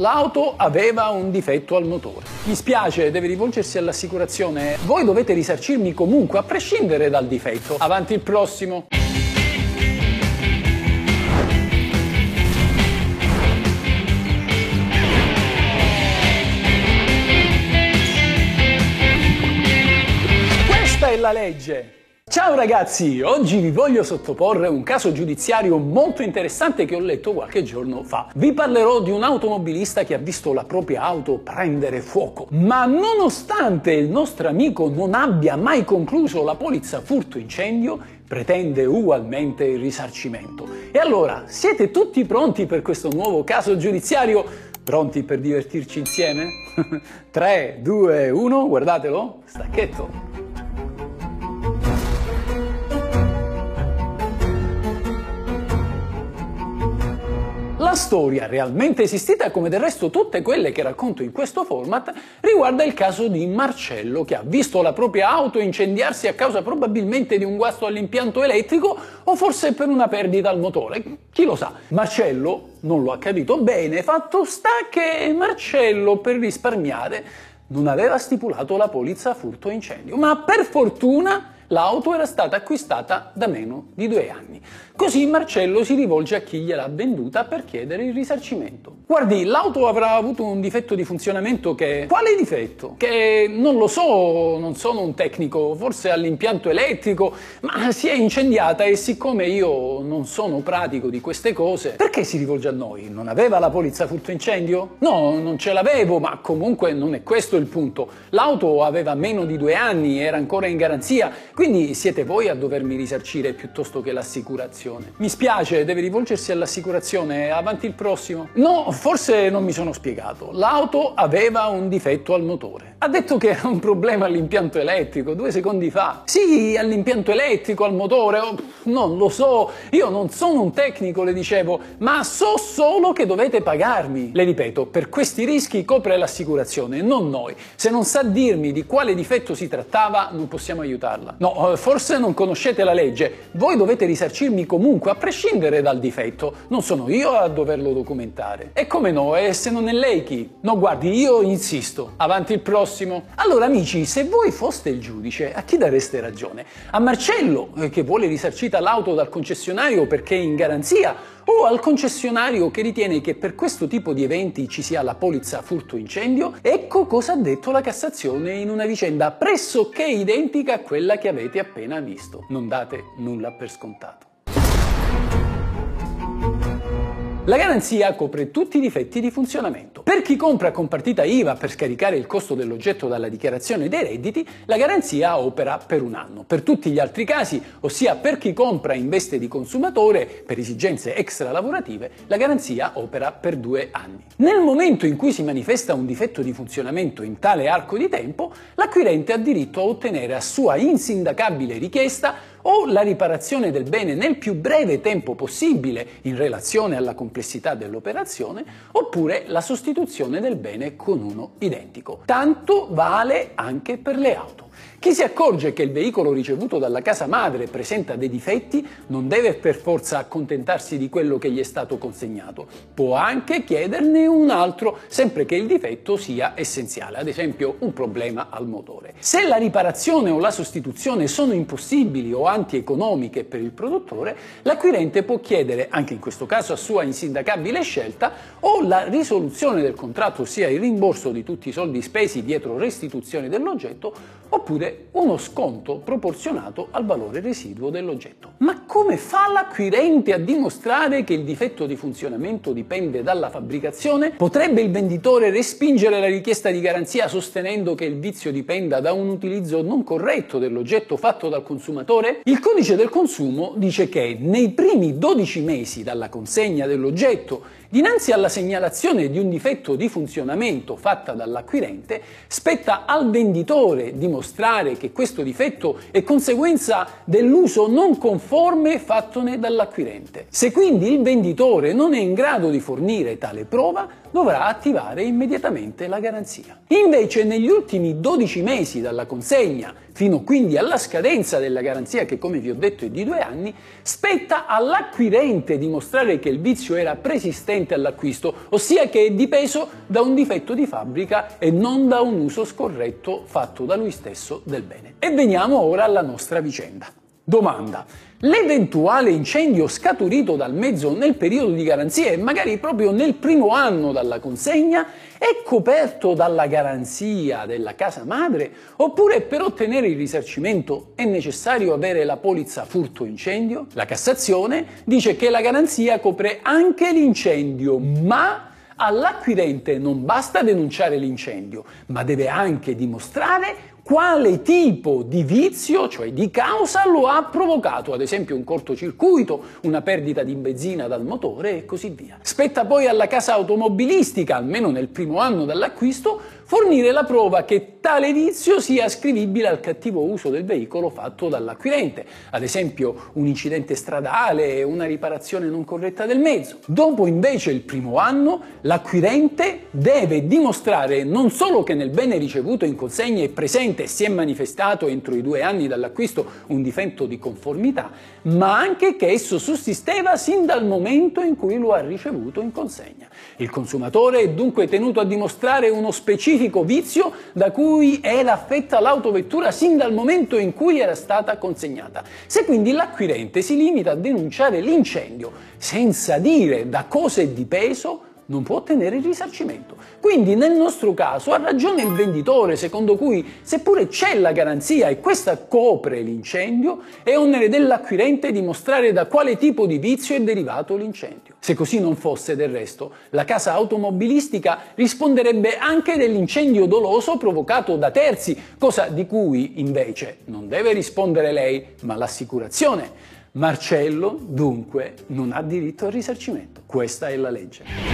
L'auto aveva un difetto al motore. Mi spiace, deve rivolgersi all'assicurazione. Voi dovete risarcirmi comunque, a prescindere dal difetto. Avanti il prossimo. Questa è la legge. Ciao ragazzi, oggi vi voglio sottoporre un caso giudiziario molto interessante che ho letto qualche giorno fa. Vi parlerò di un automobilista che ha visto la propria auto prendere fuoco, ma nonostante il nostro amico non abbia mai concluso la polizza furto incendio, pretende ugualmente il risarcimento. E allora, siete tutti pronti per questo nuovo caso giudiziario? Pronti per divertirci insieme? 3, 2, 1, guardatelo, stacchetto. Storia realmente esistita, come del resto tutte quelle che racconto in questo format, riguarda il caso di Marcello che ha visto la propria auto incendiarsi a causa probabilmente di un guasto all'impianto elettrico o forse per una perdita al motore. Chi lo sa? Marcello non lo ha capito bene, fatto sta che Marcello per risparmiare non aveva stipulato la polizza furto incendio, ma per fortuna l'auto era stata acquistata da meno di due anni. Così Marcello si rivolge a chi gliel'ha venduta per chiedere il risarcimento. Guardi, l'auto avrà avuto un difetto di funzionamento che... Quale difetto? Che non lo so, non sono un tecnico, forse all'impianto elettrico, ma si è incendiata e siccome io non sono pratico di queste cose, perché si rivolge a noi? Non aveva la polizza furto incendio? No, non ce l'avevo, ma comunque non è questo il punto. L'auto aveva meno di due anni, era ancora in garanzia, quindi siete voi a dovermi risarcire piuttosto che l'assicurazione. Mi spiace, deve rivolgersi all'assicurazione, avanti il prossimo. No, forse non mi sono spiegato. L'auto aveva un difetto al motore. Ha detto che era un problema all'impianto elettrico, due secondi fa. Sì, all'impianto elettrico, al motore, oh, non lo so, io non sono un tecnico, le dicevo, ma so solo che dovete pagarmi. Le ripeto, per questi rischi copre l'assicurazione, non noi. Se non sa dirmi di quale difetto si trattava, non possiamo aiutarla. No, eh, forse non conoscete la legge. Voi dovete risarcirmi comunque, a prescindere dal difetto. Non sono io a doverlo documentare. E come no? E se non è lei chi? No, guardi, io insisto. Avanti il prossimo. Allora amici, se voi foste il giudice, a chi dareste ragione? A Marcello, eh, che vuole risarcita l'auto dal concessionario perché è in garanzia, o al concessionario che ritiene che per questo tipo di eventi ci sia la polizza furto incendio? Ecco cosa ha detto la Cassazione in una vicenda pressoché identica a quella che avete appena visto. Non date nulla per scontato. La garanzia copre tutti i difetti di funzionamento. Per chi compra con partita IVA per scaricare il costo dell'oggetto dalla dichiarazione dei redditi, la garanzia opera per un anno. Per tutti gli altri casi, ossia per chi compra in veste di consumatore per esigenze extra lavorative, la garanzia opera per due anni. Nel momento in cui si manifesta un difetto di funzionamento in tale arco di tempo, l'acquirente ha diritto a ottenere a sua insindacabile richiesta o la riparazione del bene nel più breve tempo possibile in relazione alla complessità dell'operazione, oppure la sostituzione del bene con uno identico. Tanto vale anche per le auto. Chi si accorge che il veicolo ricevuto dalla casa madre presenta dei difetti non deve per forza accontentarsi di quello che gli è stato consegnato, può anche chiederne un altro sempre che il difetto sia essenziale, ad esempio un problema al motore. Se la riparazione o la sostituzione sono impossibili o antieconomiche per il produttore, l'acquirente può chiedere, anche in questo caso a sua insindacabile scelta, o la risoluzione del contratto, ossia il rimborso di tutti i soldi spesi dietro restituzione dell'oggetto, oppure uno sconto proporzionato al valore residuo dell'oggetto. Ma come fa l'acquirente a dimostrare che il difetto di funzionamento dipende dalla fabbricazione? Potrebbe il venditore respingere la richiesta di garanzia sostenendo che il vizio dipenda da un utilizzo non corretto dell'oggetto fatto dal consumatore? Il codice del consumo dice che nei primi 12 mesi dalla consegna dell'oggetto Dinanzi alla segnalazione di un difetto di funzionamento fatta dall'acquirente, spetta al venditore dimostrare che questo difetto è conseguenza dell'uso non conforme fattone dall'acquirente. Se quindi il venditore non è in grado di fornire tale prova, dovrà attivare immediatamente la garanzia. Invece negli ultimi 12 mesi dalla consegna fino quindi alla scadenza della garanzia che come vi ho detto è di due anni, spetta all'acquirente dimostrare che il vizio era preesistente all'acquisto, ossia che è dipeso da un difetto di fabbrica e non da un uso scorretto fatto da lui stesso del bene. E veniamo ora alla nostra vicenda. Domanda. L'eventuale incendio scaturito dal mezzo nel periodo di garanzia e magari proprio nel primo anno dalla consegna è coperto dalla garanzia della casa madre oppure per ottenere il risarcimento è necessario avere la polizza furto incendio? La Cassazione dice che la garanzia copre anche l'incendio, ma all'acquirente non basta denunciare l'incendio, ma deve anche dimostrare quale tipo di vizio, cioè di causa, lo ha provocato, ad esempio un cortocircuito, una perdita di benzina dal motore e così via. Spetta poi alla casa automobilistica, almeno nel primo anno dall'acquisto, fornire la prova che tale vizio sia ascrivibile al cattivo uso del veicolo fatto dall'acquirente, ad esempio un incidente stradale, una riparazione non corretta del mezzo. Dopo invece il primo anno l'acquirente deve dimostrare non solo che nel bene ricevuto in consegna è presente e si è manifestato entro i due anni dall'acquisto un difetto di conformità, ma anche che esso sussisteva sin dal momento in cui lo ha ricevuto in consegna. Il consumatore è dunque tenuto a dimostrare uno specifico vizio da cui era affetta l'autovettura sin dal momento in cui era stata consegnata. Se quindi l'acquirente si limita a denunciare l'incendio senza dire da cosa è dipeso, non può ottenere il risarcimento. Quindi nel nostro caso ha ragione il venditore secondo cui seppure c'è la garanzia e questa copre l'incendio, è onere dell'acquirente dimostrare da quale tipo di vizio è derivato l'incendio. Se così non fosse del resto, la casa automobilistica risponderebbe anche dell'incendio doloso provocato da terzi, cosa di cui invece non deve rispondere lei, ma l'assicurazione. Marcello dunque non ha diritto al risarcimento. Questa è la legge.